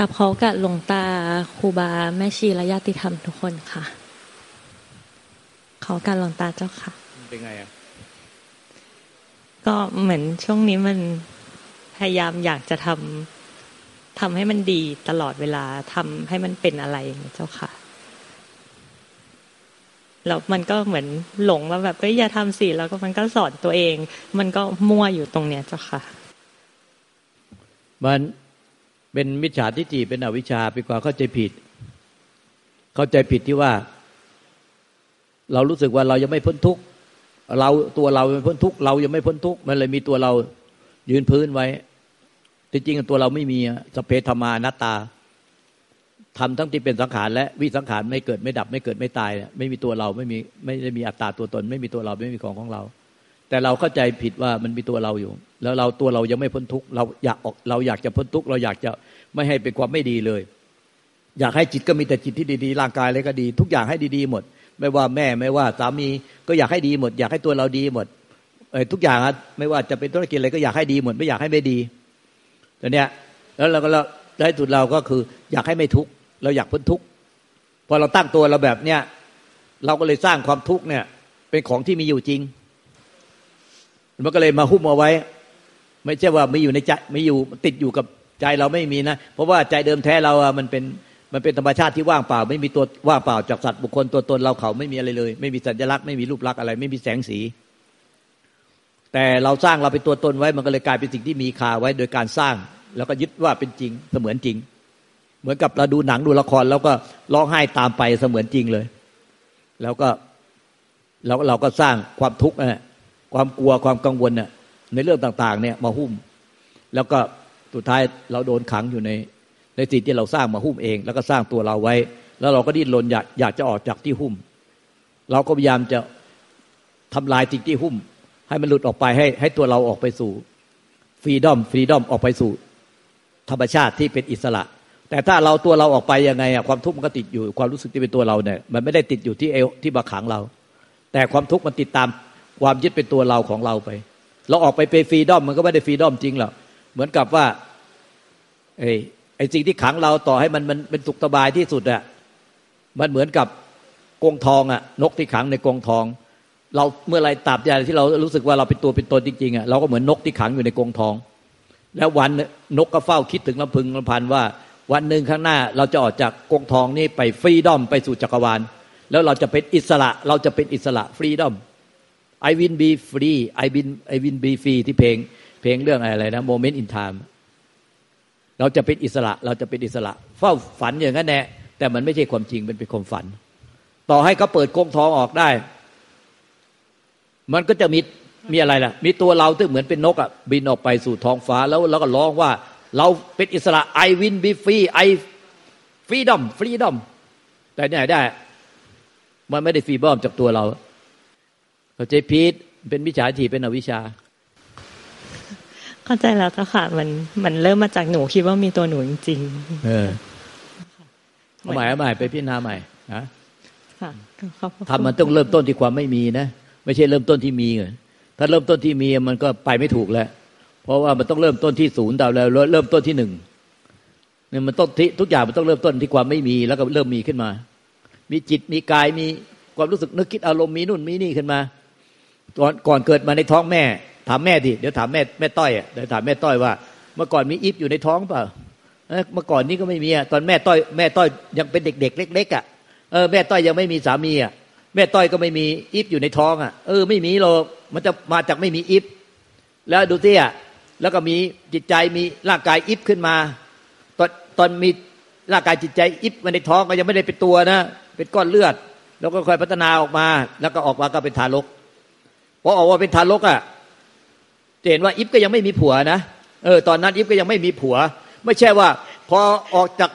กับเขากับหลวงตาครูบาแม่ชีและญาติธรรมทุกคนค่ะ เขากับหลวงตาเจ้าค่ะ เป็นไงอะก็เหมือนช่วงนี้มันพยายามอยากจะทำทำให้มันดีตลอดเวลาทำให้มันเป็นอะไรอย่างเงี้ยเจ้าค่ะแล้วมันก็เหมือนหลงว่าแบบเอ้ยอย่าทำสิแล้วก็มันก็สอนตัวเอง มันก็มั่วอยู่ตรงเนี้ยเจ้าค่ะมัน เป็นมิจฉาทิฏฐิเป็นอวิชชาเป็นความเข้าใจผิด เข้าใจผิดที่ว่า เรารู้สึกว่าเรายังไม่พ้นทุกข์เราตัวเราไม่พ้นทุกข์เรายังไม่พ้นทุกข์มันเลยมีตัวเรายืนพื้นไว้จริงตัวเราไม่มีสเพธมานัตตาทำทั้งที่เป็นสังขารและวิสังขารไม่เกิดไม่ดับไม่เกิดไม่ตาย ไม่มีตัวเราไม่มีไม่ได้มีอัตตาตัวตน ไม่มีตัวเราไม่มีของของเรา แต่เราเข้าใจผิดว่ามันมีตัวเราอยู่ แล้วเราตัวเรายังไม่พ้นทุกข์เราอยากออกเราอยากจะพ้นทุกข์เราอยากจะไม่ให้เป็นความไม่ดีเลย อยากให้จิตก็มีแต่จิตที่ดีๆร่างกายอะไรก็ดี ทุกอย่างให้ดีๆหมด ไม่ว่าแม่ไม่ว่าสามีก็อยากให้ดีหมด อยากให้ตัวเราดีหมดทุกอย่างไม่ว่าจะเป็นธุรกิจอะไรก็อยากให้ดีหมดไม่อยากให้ไม่ดีแต่เนี้ยแล้วเราก็เราได้สุดเราก็คืออยากให้ไม่ทุกข์เราอยากพ้นทุกข์พอเราตั้งตัวเราแบบเนี้ยเราก็เลยสร้างความทุกข์เนี่ยเป็นของที่มีอยู่จริง มันก็เลยมาหุ้มเอาไว้ ไม่ใช่ว่าไม่อยู่ในใจไม่อยู่ติดอยู่กับใจเราไม่มีนะ เพราะว่าใจเดิมแท้เราอะมันเป็นมันเป็นธรรมชาติที่ว่างเปล่า ไม่มีตัวว่างเปล่าจากสัตว์บุคคลตัวตนเราเขาไม่มีอะไรเลย ไม่มีสัญลักษณ์ไม่มีรูปลักษณ์อะไร ไม่มีแสงสี แต่เราสร้างเราเป็นตัวตนไว้ มันก็เลยกลายเป็นสิ่งที่มีคาไว้โดยการสร้าง แล้วก็ยึดว่าเป็นจริงเสมือนจริง เหมือนกับเราดูหนังดูละคร แล้วก็ร้องไห้ตามไปเสมือนจริงเลย แล้วก็เราเราก็สร้างความทุกข์นะ ความกลัวความกังวลเนี่ยในเรื่องต่างๆเนี่ยมาหุ้ม แล้วก็สุดท้ายเราโดนขังอยู่ในในสิ่งที่เราสร้างมาหุ้มเอง แล้วก็สร้างตัวเราไว้ แล้วเราก็ดิ้นรนอยากอยากจะออกจากที่หุ้ม เราก็พยายามจะทำลายสิ่งที่หุ้ม ให้มันหลุดออกไปให้ให้ตัวเราออกไปสู่ฟรีดอมฟรีดอมออกไปสู่ ธรรมชาติที่เป็นอิสระ แต่ถ้าเราตัวเราออกไปยังไงอะความทุกข์มันก็ติดอยู่ความรู้สึกที่เป็นตัวเราเนี่ยมันไม่ได้ติดอยู่ที่เอวที่บาขังเรา แต่ความทุกข์มันติดตาม ความยึดเป็นตัวเราของเราไป เราออกไปเป็นฟรีดอมมันก็ไม่ได้ฟรีดอมจริงหรอกเหมือนกับว่าไอ้ไอ้สิ่งที่ขังเราต่อให้มันมันเป็นสุขสบายที่สุดอะมันเหมือนกับกงทองอะนกที่ขังในกงทอง เราเมื่อไรตับใหญ่ที่เรารู้สึกว่าเราเป็นตัวเป็นตนจริงๆอะเราก็เหมือนนกที่ขังอยู่ในกงทอง แล้ววันนกก็เฝ้าคิดถึงลำพึงลำพันว่า วันหนึ่งข้างหน้าเราจะออกจากกงทองนี้ไปฟรีดอมไปสู่จักรวาลแล้วเราจะเป็นอิสระเราจะเป็นอิสระฟรีดอม I will be free I will I will be free ที่เพลง เพลงเรื่องอะไรนะ Moment in time เราจะเป็นอิสระ เราจะเป็นอิสระ เฝ้าฝันอย่างนั้นแน่แต่มันไม่ใช่ความจริงมันเป็นความฝัน ต่อให้เขาเปิดกงทองออกได้ มันก็จะมีมีอะไรล่ะ มีตัวเราที่เหมือนเป็นนกอะบินออกไปสู่ท้องฟ้าแล้วแล้วก็ร้องว่า เราเป็นอิสระ I win be free I freedom freedom แต่เนี่ยได้ มันไม่ได้ฟรีบอมจากตัวเรา เข้าใจพีทเป็นวิชาทีเป็นอวิชา เข้าใจแล้วก็ค่ะมันมันเริ่มมาจากหนูคิดว่ามีตัวหนูจริงๆเออเอาใหม่เอาใหม่ไปพิจารณาใหม่นะทำมันต้องเริ่มต้นที่ความไม่มีนะไม่ใช่เริ่มต้นที่มีเถ้าเริ่มต้นที่มีมันก็ไปไม่ถูกแล้ว เพราะว่ามันต้องเริ่มต้นที่ศูนย์ดาวแล้ว เริ่มต้นที่หนึ่งเนี่ยมันต้องทุกอย่างมันต้องเริ่มต้นที่ความไม่มีแล้วก็เริ่มมีขึ้นมา มีจิตมีกายมีความรู้สึกนึกคิดอารมณ์มีนู่นมีนี่ขึ้นมา ก่อนก่อนเกิดมาในท้องแม่ ถามแม่ดิเดี๋ยวถามแม่แม่ต้อยอะเดี๋ยวถามแม่ต้อยว่า เมื่อก่อนมีอิฟอยู่ในท้องเปล่าเมื่อก่อนนี้ก็ไม่มีอะตอนแม่ต้อยแม่ต้อยยังเป็นเด็ก ๆ เล็กๆอะเออแม่ต้อยยังไม่มีสามีอะแม่ต้อยก็ไม่มีอิฟอยู่ในท้องอะเออไม่มีหรอกมันจะมาจากไม่มีอิฟแล้วดูสิอะแล้วก็มีจิตใจมีร่างกายอิฟขึ้นมา ตอนตอนมีร่างกายจิตใจอิฟมาในท้องก็ยังไม่ได้เป็นตัวนะ เป็นก้อนเลือด แล้วก็ค่อยพัฒนาออกมา แล้วก็ออกมาก็เป็นทารก พอออกมาเป็นทารกอะ่ะเห็นว่าอิฟก็ยังไม่มีผัวนะเออตอนนั้นอิฟก็ยังไม่มีผัว ไม่ใช่ว่า พอออกจาก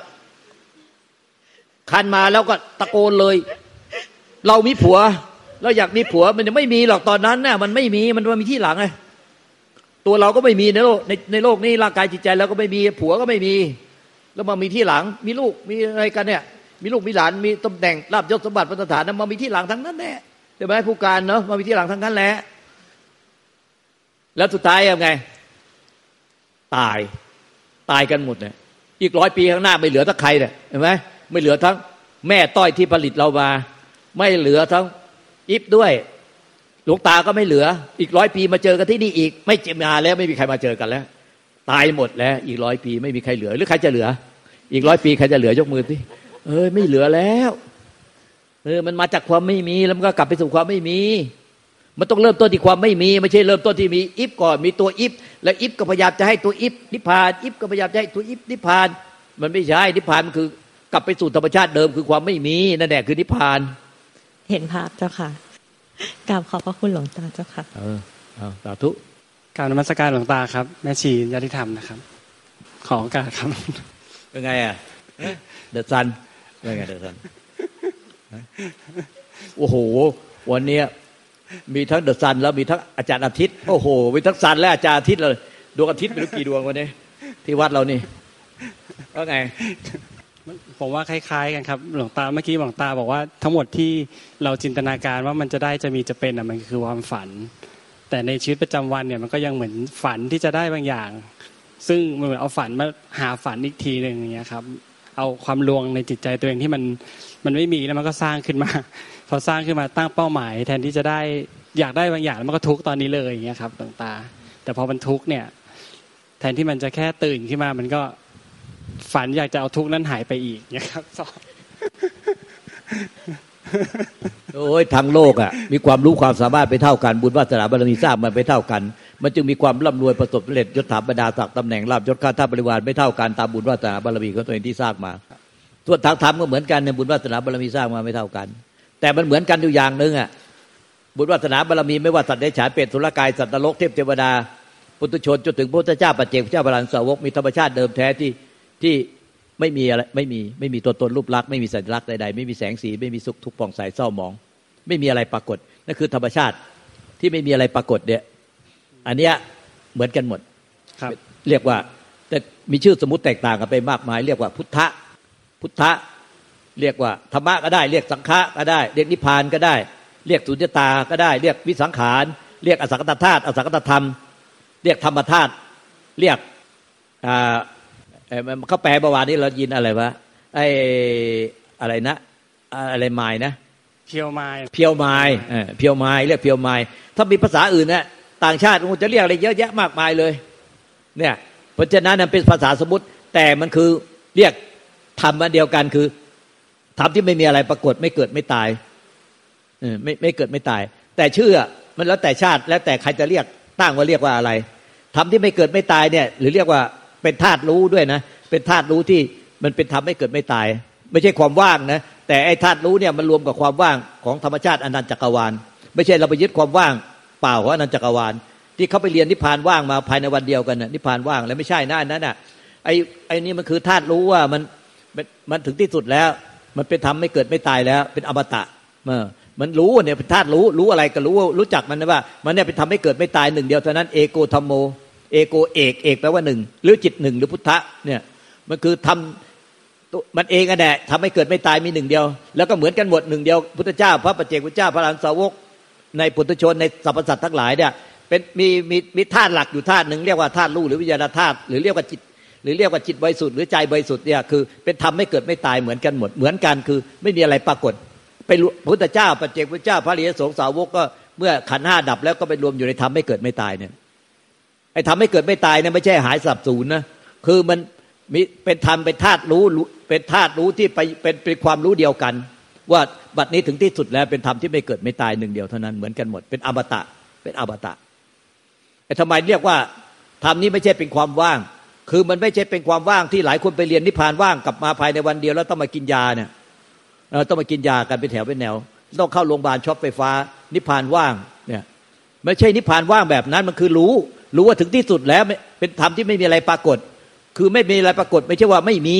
คันมาแล้วก็ตะโกนเลย เรามีผัว เราอยากมีผัวมันยังไม่มีหรอกตอนนั้นนะ่ะมันไม่มีมันมามีที่หลังไงตัวเราก็ไม่มีในโลกในในโลกนี้ร่างกายจิตใจเราก็ไม่มีผัวก็ไม่มี แล้วมามีที่หลัง มีลูกมีอะไรกันเนี่ย มีลูกมีหลานมีตำแหน่งลาบยศสมบัติพัฒฐานนั้นมามีที่หลังทั้งนั้นแน่ ใช่ไหมผู้การเนาะมามีที่หลังทั้งนั้นแหละแล้วสุดท้ายยังไง ตายตายกันหมดเนี่ยอีกร้อยปีข้างหน้าไม่เหลือทั้งใครเนี่ยเห็นไหมไม่เหลือทั้งแม่ต้อยที่ผลิตเรามา ไม่เหลือทั้งอิฟด้วย หลวงตาก็ไม่เหลือ อีกร้อยปีมาเจอกันที่นี่อีก ไม่เจมาแล้วไม่มีใครมาเจอกันแล้ว ตายหมดแล้ว อีกร้อยปีไม่มีใครเหลือ หรือใครจะเหลือ อีกร้อยปีใครจะเหลือยกมือสิเออไม่เหลือแล้ว เออมันมาจากความไม่มีแล้วมันก็กลับไปสู่ความไม่มี มันต้องเริ่มต้นที่ความไม่มี ไม่ใช่เริ่มต้นที่มีอิฟก่อนมีตัวอิฟแล้วอิฟก็พยายามจะให้ตัวอิฟนิพพานอิฟก็พยายามจะให้ตัวอิฟนิพพาน มันไม่ใช่นิพพานมันคือกลับไปสู่ธรรมชาติเดิมคือความไม่มีนั่นแหละคือนิพพาน เห็นภาพเจ้าค่ะกราบขอบพระคุณหลวงตาเจ้าค่ะเออเอาสาธุกรารนมัสการหลวงตาครับ แม่ชีญาติธรรมนะครับ ขอโอกาสครับเป็นไงอะเดอะซันเป็นไงเดอะซัน โอ้โห วันเนี้ยมีทั้งเดอะซันแล้วมีทั้งอาจารย์อาทิตย์โอ้โหมีทั้งซันและอาจารย์อาทิตย์เลยดวงอาทิตย์ไม่รู้กี่ดวงวันนี้ ที่วัดเรานี่ว่าไงผมว่าคล้ายๆกันครับหลวงตาเมื่อกี้หลวงตาบอกว่าทั้งหมดที่เราจินตนาการว่ามันจะได้จะมีจะเป็นอะมันคือความฝัน แต่ในชีวิตประจำวันเนี่ยมันก็ยังเหมือนฝันที่จะได้บางอย่าง ซึ่งมันเหมือนเอาฝันมาหาฝันอีกทีหนึ่งอย่างเงี้ยครับ เอาความลวงในจิตใจตัวเองที่มันมันไม่มีแล้วมันก็สร้างขึ้นมา พอสร้างขึ้นมาตั้งเป้าหมาย แทนที่จะได้อยากได้บางอย่างแล้วมันก็ทุกตอนนี้เลยอย่างเงี้ยครับหลวงตา แต่พอมันทุกเนี่ย แทนที่มันจะแค่ตื่นขึ้นมา มันก็ฝันอยากจะเอาทุกนั้นหายไปอีกเนี่ยครับสอนโอ้ยทางโลกอะ มีความรู้ความสามารถไปเท่ากัน บุญวาสนาบารมีสร้างมันไปเท่ากัน มันจึงมีความร่ำรวยประสบผลสำเร็จยศถาบรรดาศักดิ์ตำแหน่งลาบยศข้าท่าบริวารไม่เท่ากันตามบุญวาสนาบารมีของตัวเองที่สร้างมาส่วนทางธรรมก็เหมือนกันในบุญวาสนาบารมีสร้างมาไม่เท่ากัน แต่มันเหมือนกันอยู่อย่างหนึ่งอะบุญวาสนาบารมีไม่ว่าสัตว์ได้ฉานเป็ดสุรกายสัตว์นรกเทพเทวดาปุถุชนจนถึงพระพุทธเจ้าปัจเจกพระเจ้าพระลานสาวกมีธรรมชาติเดิมแท้ที่ที่ไม่มีอะไรไม่มีไม่มีตัวตนรูปลักษณ์ไม่มีสัญลักษณ์ใดๆไม่มีแสงสีไม่มีสุขทุกข์ผ่องใสเศร้าหมอง ไม่มีอะไรปรากฏนั่นคือธรรมชาติที่ไม่มีอะไรปรากฏเนี่ย อันเนี้ยเหมือนกันหมดครับ เรียกว่าแต่มีชื่อสมมติแตกต่างกันไปมากมาย เรียกว่าพุทธะพุทธะเรียกว่าธรรมะก็ได้ เรียกสังฆะก็ได้ เรียกนิพพานก็ได้ เรียกสุญญตาก็ได้ เรียกวิสังขาร เรียกอสังกตธาตุอสังกตธรรม เรียกธรรมธาตุเรียกอ่าเอ่อมันเขาแปลประวัตินี้เรายินอะไรวะไออะไรนะอะไรไม้นะเพียวไม้เพียวไม้เออเพียวไม้เรียกเพียวไม้ถ้ามีภาษาอื่นเนี่ย ต่างชาติมันจะเรียกอะไรเยอะแยะมากมายเลย เนี่ย เพราะฉะนั้นมันเป็นภาษาสมมติ แต่มันคือเรียกธรรมอันเดียวกันคือธรรมที่ไม่มีอะไรปรากฏไม่เกิดไม่ตายเออไม่ไม่เกิดไม่ตาย แต่ชื่อมันแล้วแต่ชาติแล้วแต่ใครจะเรียกตั้งว่าเรียกว่าอะไรธรรมที่ไม่เกิดไม่ตายเนี่ย หรือเรียกว่าเป็นธาตุรู้ด้วยนะ เป็นธาตุรู้ที่มันเป็นธรรมไม่เกิดไม่ตาย ไม่ใช่ความว่างนะ แต่ไอ้ธาตุรู้เนี่ยมันรวมกับความว่างของธรรมชาติอนันตจักรวาล ไม่ใช่เราไปยึดความว่าง เปล่าของอนันตจักรวาล ที่เขาไปเรียนนิพพานว่างมาภายในวันเดียวกันน่ะนิพพานว่างแล้วไม่ใช่นะอันนั้นน่ะไอ้ไอ้นี่มันคือธาตุรู้ว่ามันมันถึงที่สุดแล้ว มันเป็นธรรมไม่เกิดไม่ตายแล้ว เป็นอมตะเออมันรู้เนี่ยเป็นธาตุรู้รู้อะไรก็รู้รู้จักมันนะว่า มันเนี่ยเป็นธรรมไม่เกิดไม่ตายหนึ่งเดียวเท่านั้นเอโกธรรมโม เอโกเอกเอกแปลว่าหนึ่งหรือจิตหนึ่งหรือพุทธะเนี่ยมันคือทำมันเองอะแหละทำให้เกิดไม่ตายมีหนึ่งเดียว แล้วก็เหมือนกันหมดหนึ่งเดียวพุทธเจ้า พระปัจเจกพุทธเจ้าพระอรหันตสาวก ในปุถุชนในสรรพสัตว์ทั้งหลายเนี่ยเป็นมีมีมีธาตุหลักอยู่ธาตุหนึ่งเรียกว่าธาตุรู้หรือวิญญาณธาตุหรือเรียกว่าจิต หรือเรียกว่าจิตบริสุทธิ์หรือใจบริสุทธิ์เนี่ยคือเป็นธรรมไม่เกิดไม่ตายเหมือนกันหมดเหมือนกันคือ ไม่มีอะไรปรากฏไปรู้พระพุทธเจ้าปัจเจกพุทธเจ้าพระริยสงสาวกก็เมื่อขันห้าดับแล้วก็ไปรวมอยู่ในธรรมไม่เกิดไม่ตายเนี่ยไอ้ทำให้เกิดไม่ตายเนี่ยไม่ใช่หายสับสูญนะคือมันมีเป็นธรรมเป็นธาตุรู้รู้เป็นธาตุรู้ที่ไปเป็นเป็นความรู้เดียวกัน ว่าบัดนี้ถึงที่สุดแล้วเป็นธรรมที่ไม่เกิดไม่ตายหนึ่งเดียวเท่านั้นเหมือนกันหมดเป็นอมตะเป็นอมตะไอ้ทำไมเรียกว่าธรรมนี้ไม่ใช่เป็นความว่าง คือมันไม่ใช่เป็นความว่างที่หลายคนไปเรียนนิพพานว่างกลับมาภายในวันเดียวแล้วต้องมากินยาเนี่ยต้องมากินยากันเป็นแถวเป็นแนว ต้องเข้าโรงพยาบาลช็อตไฟฟ้า นิพพานว่างเนี่ยไม่ใช่นิพพานว่างแบบนั้นมันคือรู้ รู้ว่าถึงที่สุดแล้วเป็นธรรมที่ไม่มีอะไรปรากฏ คือไม่มีอะไรปรากฏ ไม่ใช่ว่าไม่มี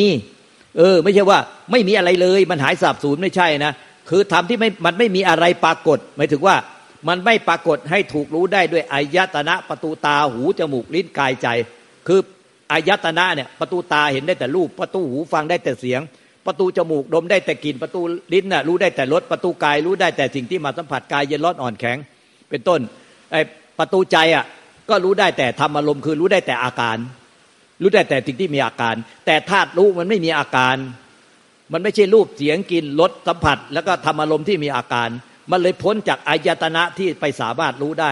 เออ ไม่ใช่ว่า ไม่มีอะไรเลย มันหายสาบสูญไม่ใช่นะคือธรรมที่ไม่มันไม่มีอะไรปรากฏ หมายถึงว่ามันไม่ปรากฏให้ถูกรู้ได้ด้วยอายตนะประตูตาหูจมูกลิ้นกายใจ คืออายตนะเนี่ยประตูตาเห็นได้แต่รูป ประตูหูฟังได้แต่เสียง ประตูจมูกดมได้แต่กลิ่นประตูลิ้นน่ะรู้ได้แต่รสประตูกายรู้ได้แต่สิ่งที่มาสัมผัสกายเย็นร้อนอ่อนแข็ง เป็นต้นไอ้ประตูใจอะก็รู้ได้แต่ธรรมอารมณ์คือรู้ได้แต่อาการ รู้ได้แต่สิ่งที่มีอาการ แต่ธาตุรู้มันไม่มีอาการ มันไม่ใช่รูปเสียงกินรสสัมผัส แล้วก็ทำอารมณ์ที่มีอาการ มันเลยพ้นจากอายตนะที่ไปสามารถรู้ได้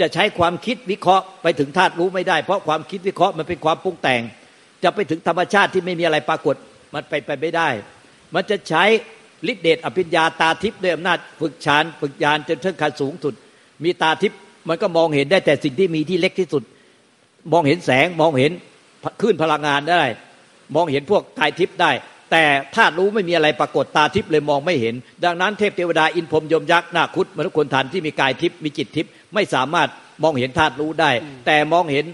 จะใช้ความคิดวิเคราะห์ไปถึงธาตุรู้ไม่ได้ เพราะความคิดวิเคราะห์มันเป็นความปรุงแต่ง จะไปถึงธรรมชาติที่ไม่มีอะไรปรากฏมันไปไปไม่ได้ มันจะใช้ฤทธิเดชอภิญญาตาทิพย์ด้วยอำนาจฝึกฌานฝึกญาณจนถึงขั้นสูงสุด มีตาทิพย์มันก็มองเห็นได้แต่สิ่งที่มีที่เล็กที่สุด มองเห็นแสงมองเห็น คลื่นพลังงานได้ มองเห็นพวกกายทิพย์ได้ แต่ธาตุรู้ไม่มีอะไรปรากฏตาทิพย์เลยมองไม่เห็น ดังนั้นเทพเทวดาอินพรมยมยักษ์นาคุดมนุษย์คนทันที่มีกายทิพย์มีจิตทิพย์ไม่สามารถมองเห็นธาตุรู้ได้ แต่มองเห็น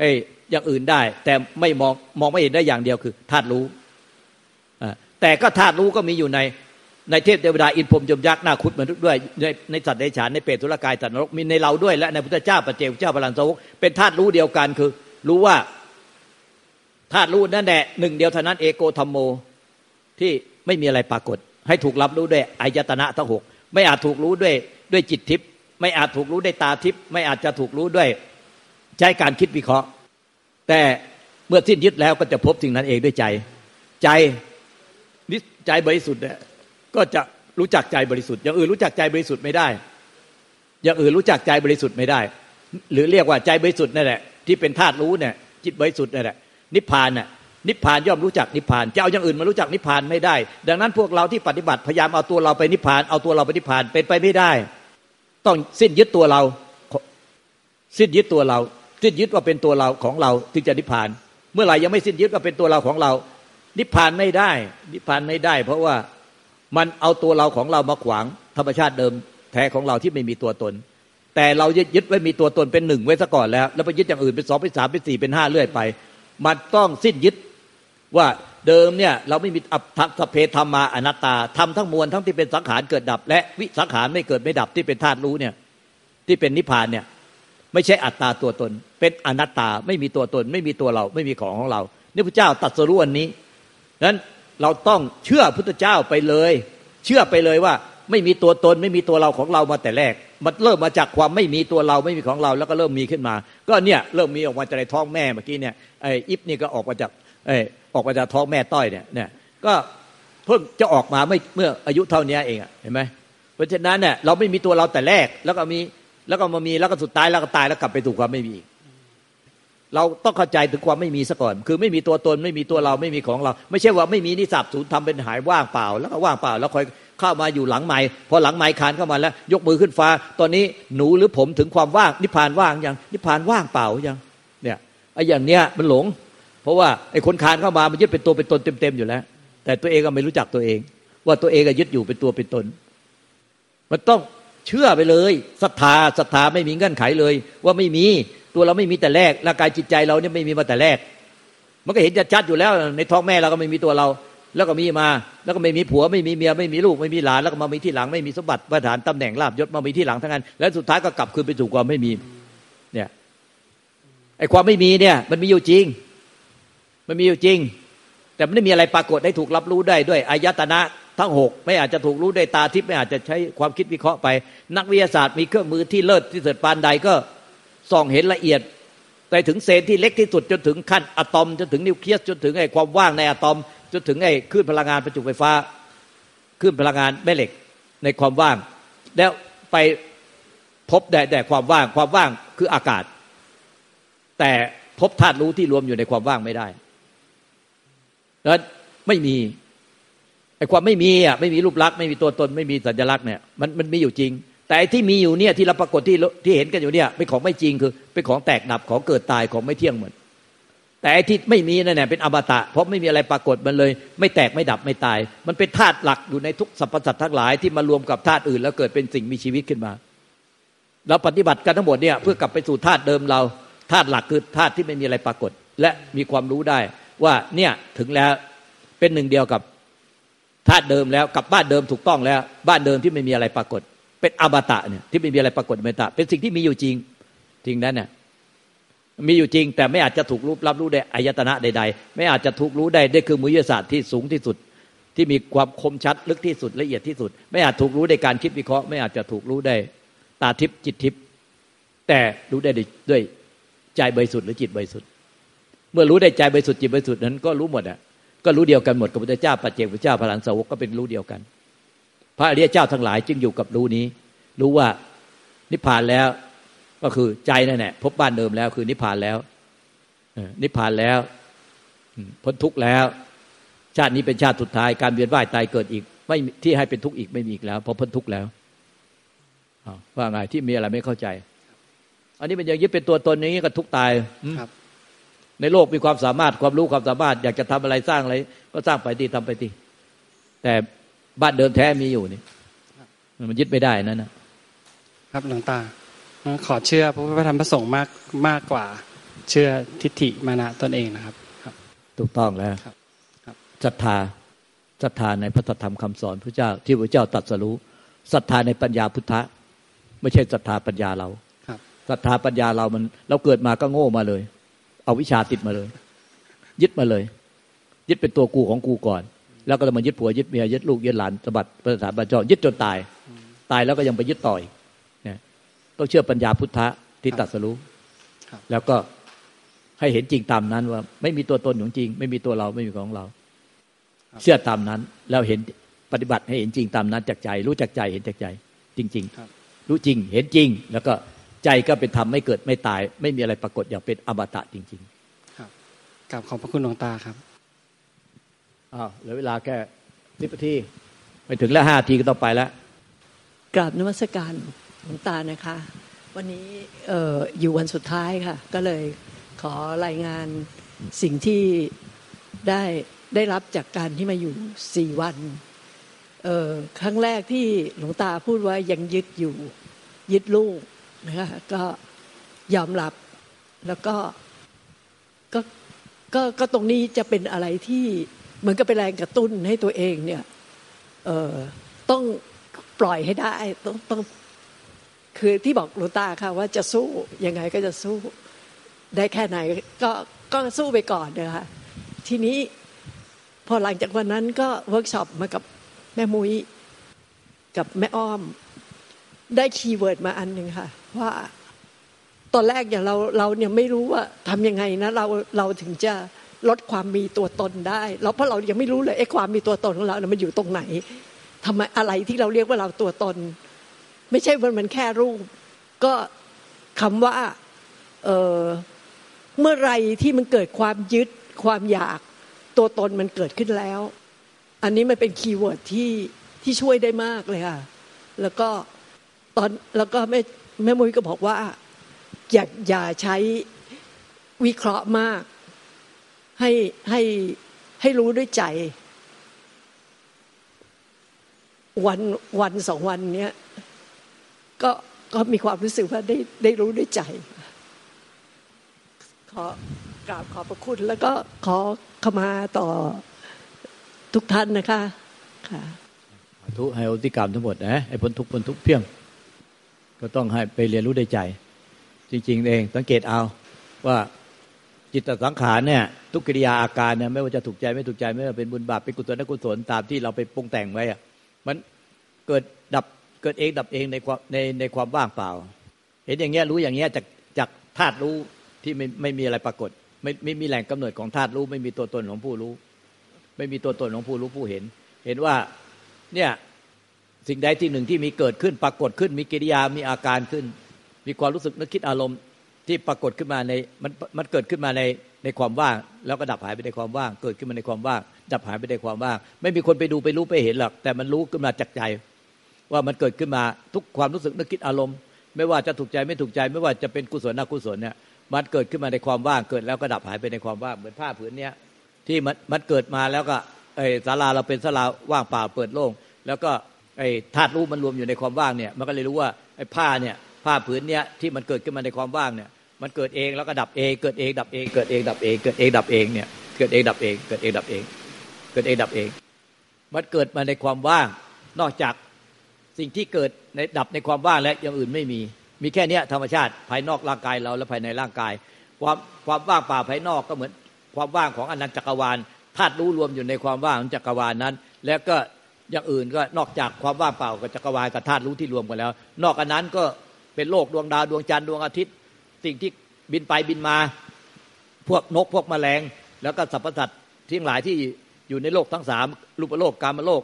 เอ้ยอย่างอื่นได้ แต่ไม่มองมองไม่เห็นได้อย่างเดียวคือธาตุรู้แต่ก็ธาตุรู้ก็มีอยู่ในในเทพเทวดาอินพรมยมยักษ์นาคุดมนุษย์ด้วยในในสัตว์ในฉานในเปรตุลกายสัตว์นรกมีในเราด้วยและในพุทธเจ้าปเจกเจ้าพลังสวกเป็นธาตุรู้เดียวกันคือ รู้ว่า ธาตุรู้นั่นแหละหนึ่งเดียวเท่านั้นเอโกธรรมโมที่ไม่มีอะไรปรากฏ ให้ถูกรับรู้ด้วยอายตนะทั้งหกไม่อาจถูกรู้ด้วยด้วยจิตทิพย์ไม่อาจถูกรู้ด้วยตาทิพย์ไม่อาจจะถูกรู้ด้วยใช้การคิดวิเคราะห์ แต่เมื่อสิ้นยึดแล้วก็จะพบสิ่งนั้นเองด้วยใจ ใจนิใจบริสุทธิ์เนี่ยก็จะรู้จักใจบริสุทธิ์อย่างอื่นรู้จักใจบริสุทธิ์ไม่ได้อย่างอื่นรู้จักใจบริสุทธิ์ไม่ได้ หรือเรียกว่าใจบริสุทธิ์นั่นแหละที่เป็นธาตุรู้เนี่ยจิตบริสุทธิ์นั่นแหละ นิพพานน่ะนิพพานย่อมรู้จักนิพพานจะเอาอย่างอื่นมารู้จักนิพพานไม่ได้ ดังนั้นพวกเราที่ปฏิบัติพยายามเอาตัวเราไปนิพพานเอาตัวเราไปนิพพานเป็นไปไม่ได้ ต้องสิ้นยึดตัวเรา สิ้นยึดตัวเรา สิ้นยึดว่าเป็นตัวเราของเราถึงจะนิพพาน เมื่อไหร่ยังไม่สิ้นยึดว่าเป็นตัวเราของเรา นิพพานไม่ได้ นิพพานไม่ได้ เพราะว่ามันเอาตัวเราของเรามาขวางธรรมชาติเดิมแท้ของเราที่ไม่มีตัวตน แต่เรายึดไว้มีตัวตนเป็นหนึ่งไว้ซะก่อนแล้ว แล้วไปยึดอย่างอื่นเป็นสองเป็นสามเป็นสี่เป็นห้าเรื่อยไป มันต้องสิ้นยึดว่าเดิมเนี่ยเราไม่มีสัพเพธรรมมาอนัตตาทำทั้งมวลทั้งที่เป็นสังขารเกิดดับ และวิสังขารไม่เกิดไม่ดับที่เป็นธาตุรู้เนี่ยที่เป็นนิพพานเนี่ยไม่ใช่อัตตาตัวตน เป็นอนัตตาไม่มีตัวตน ไม่มีตัวเราไม่มีของของเรานี่พระเจ้าตัดสรู้อันนี้นั้นเราต้องเชื่อพุทธเจ้าไปเลย เชื่อไปเลยว่า ไม่มีตัวตนไม่มีตัวเราของเรามาแต่แรก มันเริ่มมาจากความไม่มีตัวเราไม่มีของเราแล้วก็เริ่มมีขึ้นมา ก็เนี่ยเริ่มมีออกมาจากในท้องแม่เมื่อกี้เนี่ยไอ้อิฟนี่ก็ออกมาจากไอ้ออกมาจากท้องแม่ต้อยเนี่ยเนี่ยก็เพิ่งจะออกมาไม่เมื่ออายุเท่านี้เองเห็นไหมเพราะฉะนั้นเนี่ยเราไม่มีตัวเราแต่แรกแล้วก็มีแล้วก็มามีแล้วก็สุดท้ายแล้วก็ตายแล้วกลับไปถูกความไม่มีเราต้องเข้าใจถึงความไม่มีซะก่อน คือไม่มีตัวตนไม่มีตัวเราไม่มีของเรา ไม่ใช่ว่าไม่มีนิสับสูญทำเป็นหายว่างเปล่า แล้วก็ว่างเปล่า แล้วคอย เข้ามาอยู่หลังไม้พอหลังไม้คานเข้ามาแล้ว ยกมือขึ้นฟ้า ตอนนี้หนูหรือผมถึงความว่างนิพพานว่างยังนิพพานว่างเปล่ายังเนี่ยไอ้อย่างเนี้ยมันหลง เพราะว่าไอ้คนคานเข้ามามันยึดเป็นตัวเป็นตนเต็มๆอยู่แล้ว แต่ตัวเองก็ไม่รู้จักตัวเอง ว่าตัวเองก็ยึดอยู่เป็นตัวเป็นตน มันต้องเชื่อไปเลยศรัทธาศรัทธาไม่มีเงื่อนไขเลย ว่าไม่มีตัวเราไม่มีแต่แรกร่างกายจิตใจเราเนี่ยไม่มีมาแต่แรก มันก็เห็นชัดอยู่แล้ว ในท้องแม่เราก็ไม่มีตัวเรา แล้วก็มีมา แล้วก็ไม่มีผัวไม่มีเมียไม่มีลูกไม่มีหลานแล้วก็มามีที่หลังไม่มีสมบัติประฐานตำแหน่งลาบยศมามีที่หลังทั้งนั้น แล้วสุดท้ายก็กลับคืนไปสู่ความไม่มี เนี่ยไอ้ความไม่มีเนี่ย มันมีอยู่จริง มันมีอยู่จริง แต่ไม่ได้มีอะไรปรากฏให้ถูกรับรู้ได้ด้วยอายตนะทั้งหกไม่อาจจะถูกรู้ได้ตาทิพย์ไม่อาจจะใช้ความคิดวิเคราะห์ไป นักวิทยาศาสตร์มีเครื่องมือที่เลิศที่สุดปานใดก็ส่องเห็นละเอียดไปถึงเซนที่เล็กที่สุดจนถึงขั้นอะตอมจนถึงนิวเคลียสจนถึงไอ้ความว่างในอะตอม จนถึงไอ้คลื่นพลังงานประจุไฟฟ้าคลื่นพลังงานแม่เหล็กในความว่าง แล้วไปพบแต่แต่ความว่างความว่างคืออากาศ แต่พบธาตุรู้ที่รวมอยู่ในความว่างไม่ได้แล้วไม่มีไอ้ความไม่มีอะไม่มีรูปลักษณ์ไม่มีตัวตนไม่มีสัญลักษณ์เนี่ยมันมันมีอยู่จริง แต่ที่มีอยู่เนี่ยที่เราปรากฏที่ที่เห็นกันอยู่เนี่ยเป็นของไม่จริงคือเป็นของแตกดับของเกิดตายของไม่เที่ยงเหมือน แต่ที่ไม่มีนั่นแหละเป็นอมตะ เพราะไม่มีอะไรปรากฏมันเลย ไม่แตกไม่ดับไม่ตาย มันเป็นธาตุหลักอยู่ในทุกสรรพสัตว์ทั้งหลายที่มารวมกับธาตุอื่น แล้วเกิดเป็นสิ่งมีชีวิตขึ้นมา เราปฏิบัติกันทั้งหมดเนี่ยเพื่อกลับไปสู่ธาตุเดิมเราธาตุหลักคือธาตุที่ไม่มีอะไรปรากฏ และมีความรู้ได้ ว่าเนี่ยถึงแล้วเป็นหนึ่งเดียวกับธาตุเดิมแล้วกับบ้านเดิมถูกต้องแล้ว บ้านเดิมที่ไม่มีอะไรปรากฏ เป็นอมตะเนี่ยที่ไม่มีอะไรปรากฏอมตะ เป็นสิ่งที่มีอยู่จริงจริงนั้นเนี่ย มีอยู่จริง แต่ไม่อาจจะถูกรู้รับรู้ได้อายตนะใด ๆ ไม่อาจจะถูกรู้ได้ได้คือมุยศาสตร์ที่สูงที่สุด ที่มีความคมชัดลึกที่สุดละเอียดที่สุด ไม่อาจถูกรู้ได้การคิดวิเคราะห์ไม่อาจจะถูกรู้ได้ตาทิพย์จิตทิพย์แต่รู้ได้ด้วยใจบริสุทธิ์หรือจิตบริสุทธิ์เมื่อรู้ได้ใจบริสุทธิ์จิตบริสุทธิ์นั้นก็รู้หมดอะก็รู้เดียวกันหมดกับพระเจ้าปัจเจกพระเจ้าพระหลานสาวกก็เป็นรู้เดียวกัน พระอริยเจ้าทั้งหลายจึงอยู่กับรู้นี้ รู้ว่านิพพานแล้ว ก็คือใจนั่นแหละพบบ้านเดิมแล้ว คือนิพพานแล้วนิพพานแล้วพ้นทุกข์แล้ว ชาตินี้เป็นชาติสุดท้ายการเวียนว่ายตายเกิดอีก ไม่ที่ให้เป็นทุกข์อีกไม่มีอีกแล้วเพราะพ้นทุกข์แล้วว่าไงที่มีอะไรไม่เข้าใจ อันนี้มันยังยึดเป็นตัวตนอย่างนี้ก็ทุกตายครับในโลกมีความสามารถความรู้ความสามารถ อยากจะทำอะไรสร้างอะไร ก็สร้างไปดีทำไปดีแต่บ้านเดิมแท้มีอยู่นี่มันยึดไม่ได้นั่นนะครับหลวงตา ขอเชื่อพระพุทธธรรมพระสงฆ์มากมากกว่าเชื่อทิฏฐิมานะตนเองนะครับครับ ถูกต้องแล้วครับศรัทธาศรัทธาในพระธรรมคำสอนพระเจ้าที่พระเจ้าตรัสรู้ศรัทธาในปัญญาพุทธะ ไม่ใช่ศรัทธาปัญญาเราศรัทธาปัญญาเรามัน เราเกิดมาก็โง่มาเลย เอาวิชาติดมาเลย ยึดมาเลย ยึดเป็นตัวกูของกูก่อน แล้วก็มายึดผัวยึดเมียยึดลูกยึดหลานสบัดประสาทบัญจยึดจนตาย ตายแล้วก็ยังไปยึดต่อยเนี่ย ต้องเชื่อปัญญาพุทธะที่ตัดสรู้แล้วก็ให้เห็นจริงตามนั้นว่า ไม่มีตัวตนของจริง ไม่มีตัวเราไม่มีของเรา เชื่อตามนั้น แล้วเห็นปฏิบัติให้เห็นจริงตามนั้นจากใจ รู้จากใจเห็นจากใจ จริง ๆ รู้จริงเห็นจริง แล้วก็ใจก็เป็นธรรมไม่เกิดไม่ตาย ไม่มีอะไรปรากฏอย่างเป็นอมตะจริง ๆ ครับกลับขอบพระคุณหลวงตาครับอ้าวเหลือเวลาแค่สิบนาทีไปถึงแล้วห้าทีก็ต้องไปแล้วกราบนมัสการ หลวงตานะคะ วันนี้อออยู่วันสุดท้ายค่ะ ก็เลยขอรายงานสิ่งที่ได้ได้รับจากการที่มาอยู่สี่วันครั้งแรกที่หลวงตาพูดว่ายังยึดอยู่ยึดลูกนะคะก็ยอมรับแล้วก็ก็ก็ก็ตรงนี้จะเป็นอะไรที่เหมือนกับเป็นแรงกระตุ้นให้ตัวเองเนี่ยเออต้องปล่อยให้ได้ต้องต้อง คือที่บอกหลวงตาค่ะว่าจะสู้ยังไงก็จะสู้ได้แค่ไหน ก็ก็สู้ไปก่อนนะคะทีนี้พอหลังจากวันนั้นก็เวิร์กช็อปมากับแม่มุ้ยกับแม่อ้อม ได้ keyword มาอันหนึ่งค่ะ ว่าตอนแรกอย่างเราเราเนี่ยไม่รู้ว่าทำยังไงนะเราเราถึงจะลดความมีตัวตนได้เราเพราะเรายังไม่รู้เลยไอ้ความมีตัวตนของเราเนี่ยมันอยู่ตรงไหนทำไมอะไรที่เราเรียกว่าเราตัวตน ไม่ใช่มันมันแค่รูป ก็คำว่าเออเมื่อไรที่มันเกิดความยึดความอยาก ตัวตนมันเกิดขึ้นแล้ว อันนี้มันเป็นคีย์เวิร์ดที่ที่ช่วยได้มากเลยค่ะแล้วก็ตอนแล้วก็แม่แม่มุ้ยก็บอกว่าอย่าอย่าใช้วิเคราะห์มาก ให้ให้ให้รู้ด้วยใจ วันวันสองวันเนี้ย ก็ก็มีความรู้สึกว่าได้ได้รู้ด้วยใจ ขอกราบขอบพระคุณแล้วก็ขอขมาต่อทุกท่านนะคะค่ะทุกให้อติกรรมทั้งหมดนะให้พ้นทุกพ้นทุกเพียง ก็ต้องให้ไปเรียนรู้ได้ใจ จริง ๆ เองสังเกตเอาว่าจิตสังขารเนี่ยทุกกิริยาอาการเนี่ยไม่ว่าจะถูกใจไม่ถูกใจไม่ว่าเป็นบุญบาปเป็นกุศลนกุศลตามที่เราไปปรุงแต่งไว้อะมันเกิดดับ เกิดเองดับเองในความในในความว่างเปล่า เห็นอย่างเงี้ยรู้อย่างเงี้ยจากจากธาตุรู้ที่ไม่ไม่มีอะไรปรากฏ ไม่ไม่มีแหล่งกำเนิดของธาตุรู้ ไม่มีตัวตนของผู้รู้ ไม่มีตัวตนของผู้รู้ผู้เห็น เห็นว่าเนี่ยสิ่งใดที่หนึ่งที่มีเกิดขึ้นปรากฏขึ้น มีกิริยามีอาการขึ้น มีความรู้สึกนึกคิดอารมณ์ ที่ปรากฏขึ้นมาในมันมันเกิดขึ้นมาในในความว่าง แล้วก็ดับหายไปในความว่าง เกิดขึ้นมาในความว่าง ดับหายไปในความว่าง ไม่มีคนไปดูไปรู้ไปเห็นหรอกแต่มันรู้ขึ้นมาจากใจ ว่ามันเกิดขึ้นมาทุกความรู้สึกนึกคิดอารมณ์ ไม่ว่าจะถูกใจไม่ถูกใจ ไม่ว่าจะเป็นกุศลอกุศลเนี่ยมันเกิดขึ้นมาในความว่างเกิดแล้วก็ดับหายไปในความว่างเหมือนผ้าผืนเนี้ยที่มันมันเกิดมาแล้วก็ไอ้ศาลาเราเป็นศาลาว่างเปล่าเปิดโล่งแล้วก็ไอ้ธาตุรู้มันรวมอยู่ในความว่างเนี่ยมันก็เลยรู้ว่าไอ้ผ้าเนี่ยผ้าผืนเนี้ยที่มันเกิดขึ้นมาในความว่างเนี่ยมันเกิดเองแล้วก็ดับเอง เกิดเองดับเอง เกิดเองดับเอง เกิดเองดับเองเนี่ยเกิดเองดับเอง เกิดเองดับเอง เกิดเองดับเอง มันเกิดมาในความว่าง นอกจาก สิ่งที่เกิดในดับในความว่างและอย่างอื่นไม่มี มีแค่นี้ธรรมชาติภายนอกร่างกายเราและภายในร่างกาย ความความว่างเปล่าภายนอกก็เหมือนความว่างของอนันตจักรวาลธาตุรู้รวมอยู่ในความว่างของจักรวาลนั้น แล้วก็อย่างอื่นก็นอกจากความว่างเปล่ากับจักรวาลกับธาตุรู้ที่รวมกันแล้ว นอกจากนั้นก็เป็นโลกดวงดาวดวงจันทร์ดวงอาทิตย์ สิ่งที่บินไปบินมา พวกนกพวกแมลง แล้วก็สรรพสัตว์ทั้งหลายที่อยู่ในโลกทั้งสามรูปโลกกามโลก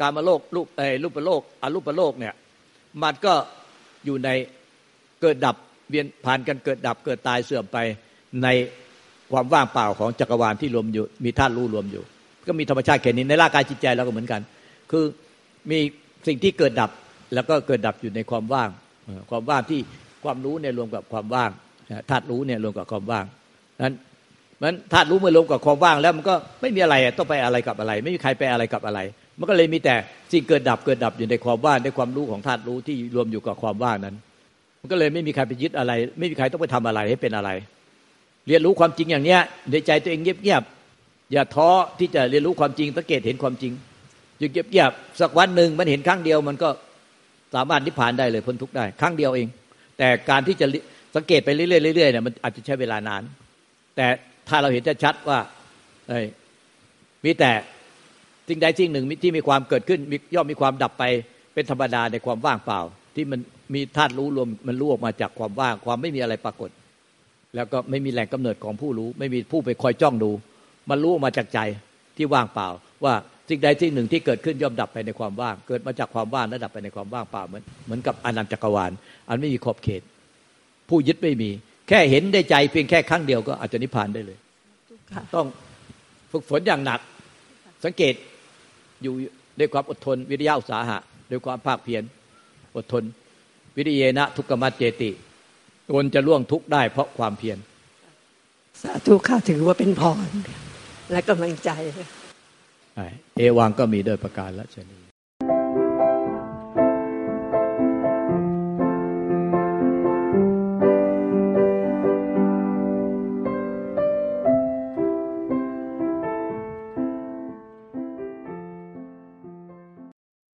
การมาโลกรูปเอรูปโลกอรูปโลกเนี่ยมันก็อยู่ในเกิดดับเวียนผ่านกันเกิดดับเกิดตายเสื่อมไปในความว่างเปล่าของจักรวาลที่รวมอยู่ มีธาตุรู้รวมอยู่ ก็มีธรรมชาติแค่นี้ในร่างกายจิตใจเราก็เหมือนกัน คือมีสิ่งที่เกิดดับแล้วก็เกิดดับอยู่ในความว่างความว่างที่ความรู้เนี่ยรวมกับความว่างธาตุรู้เนี่ยรวมกับความว่างนั้นมันธาตุรู้เมื่อรวมกับความว่างแล้วมันก็ไม่มีอะไรต้องไปอะไรกับอะไร ไม่มีใครไปอะไรกับอะไร มันก็เลยมีแต่สิ่งเกิดดับเกิดดับอยู่ในความว่างในความรู้ของธาตุรู้ที่รวมอยู่กับความว่างนั้น มันก็เลยไม่มีใครไปยึดอะไร ไม่มีใครต้องไปทำอะไรให้เป็นอะไร เรียนรู้ความจริงอย่างเนี้ยในใจตัวเองเงียบๆอย่าท้อที่จะเรียนรู้ความจริงสังเกตเห็นความจริงอยู่เงียบๆสักวันหนึ่งมันเห็นครั้งเดียวมันก็สามารถนิพพานได้เลยพ้นทุกข์ได้ครั้งเดียวเอง แต่การที่จะสังเกตไปเรื่อยๆเรื่อยๆเนี่ยมันอาจจะใช้เวลานาน แต่ถ้าเราเห็นชัดว่าเอ้ยมีแต่ สิ่งใดสิ่งหนึ่งที่มีความเกิดขึ้นมีย่อมมีความดับไปเป็นธรรมดาในความว่างเปล่า ที่มันมีธาตุรู้รวมมันรู้ออกมาจากความว่างความไม่มีอะไรปรากฏ แล้วก็ไม่มีแหล่งกำเนิดของผู้รู้ ไม่มีผู้ไปคอยจ้องดู มันรู้ออกมาจากใจที่ว่างเปล่า ว่าสิ่งใดสิ่งหนึ่งที่เกิดขึ้นย่อมดับไปในความว่าง เกิดมาจากความว่างและดับไปในความว่างเปล่าเหมือนเหมือนกับอนันตจักรวาลอันไม่มีขอบเขต ผู้ยึดไม่มี แค่เห็นได้ใจเพียงแค่ครั้งเดียวก็อาจจะนิพพานได้เลยค่ะต้องฝึกฝนอย่างหนัก สังเกต อยู่ด้วยความอดทน วิริยะอุตสาหะด้วยความภาคเพียรอดทน วิริเยนะทุกขมัจเจติตนจะล่วงทุกข์ได้เพราะความเพียรสาธุค่ะถือว่าเป็นพรและกำลังใจ เอวังก็มีด้วยประการละชนี